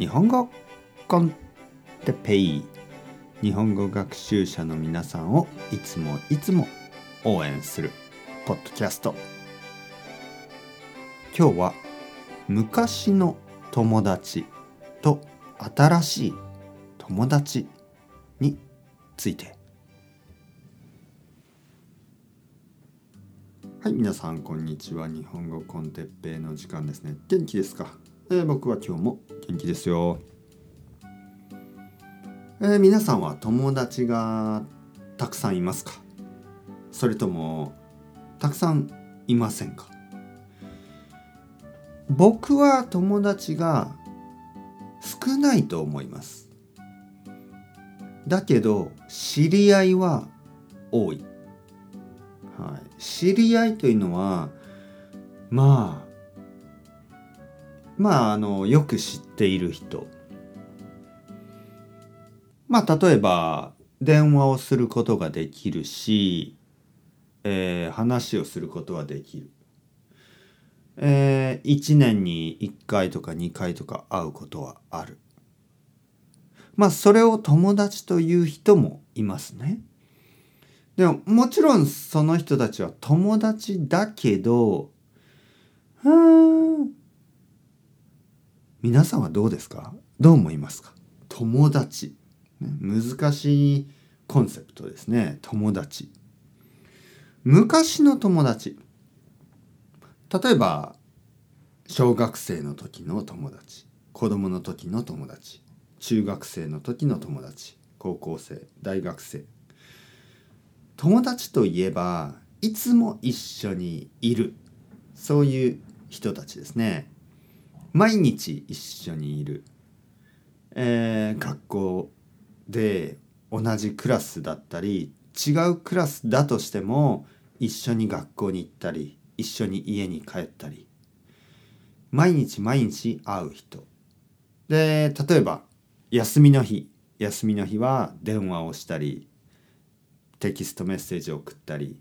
日本語コンテペイ日本語学習者の皆さんをいつもいつも応援するポッドキャスト。今日は昔の友達と新しい友達について。はい皆さんこんにちは。日本語コンテッペイの時間ですね。元気ですか、えー、僕は今日も元気ですよ。えー、皆さんは友達がたくさんいますか？それともたくさんいませんか？僕は友達が少ないと思います。だけど知り合いは多い、はい、知り合いというのはまあまああのよく知っている人まあ例えば電話をすることができるし、えー、話をすることはできる。えー、1年に1回とか2回とか会うことはある。まあそれを友達という人もいますね。でももちろんその人たちは友達だけど、うん皆さんはどうですか？どう思いますか？友達。難しいコンセプトですね。友達。昔の友達。例えば小学生の時の友達。子供の時の友達。中学生の時の友達。高校生大学生。友達といえばいつも一緒にいる。そういう人たちですね。毎日一緒にいる、えー、学校で同じクラスだったり違うクラスだとしても一緒に学校に行ったり一緒に家に帰ったり。毎日毎日会う人。で例えば休みの日。休みの日は電話をしたりテキストメッセージを送ったり。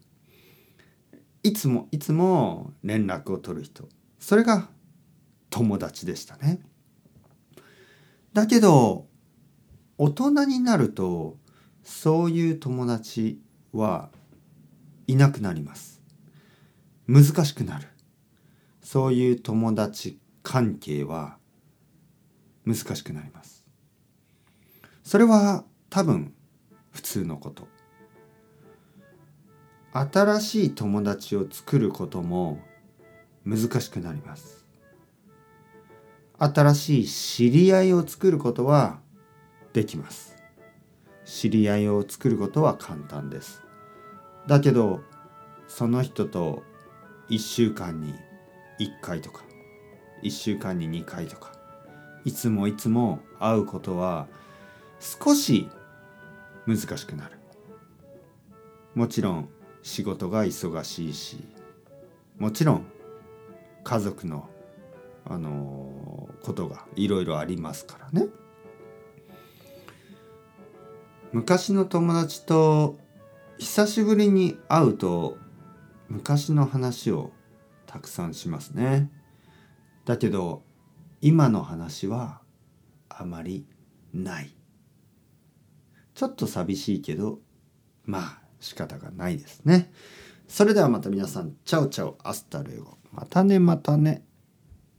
いつもいつも連絡を取る人。それが友達でしたね。だけど大人になるとそういう友達はいなくなります。難しくなる。そういう友達関係は難しくなります。それは多分普通のこと。新しい友達を作ることも難しくなります。新しい知り合いを作ることはできます。知り合いを作ることは簡単です。だけどその人と1週間に1回とか1週間に2回とかいつもいつも会うことは少し難しくなる。もちろん仕事が忙しいしもちろん家族のあのことがいろいろありますからね。昔の友達と久しぶりに会うと昔の話をたくさんしますね。だけど今の話はあまりない。ちょっと寂しいけどまあ仕方がないですね。それではまた皆さん ciao ciao hasta luego またねまたね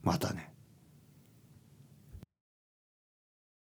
またね。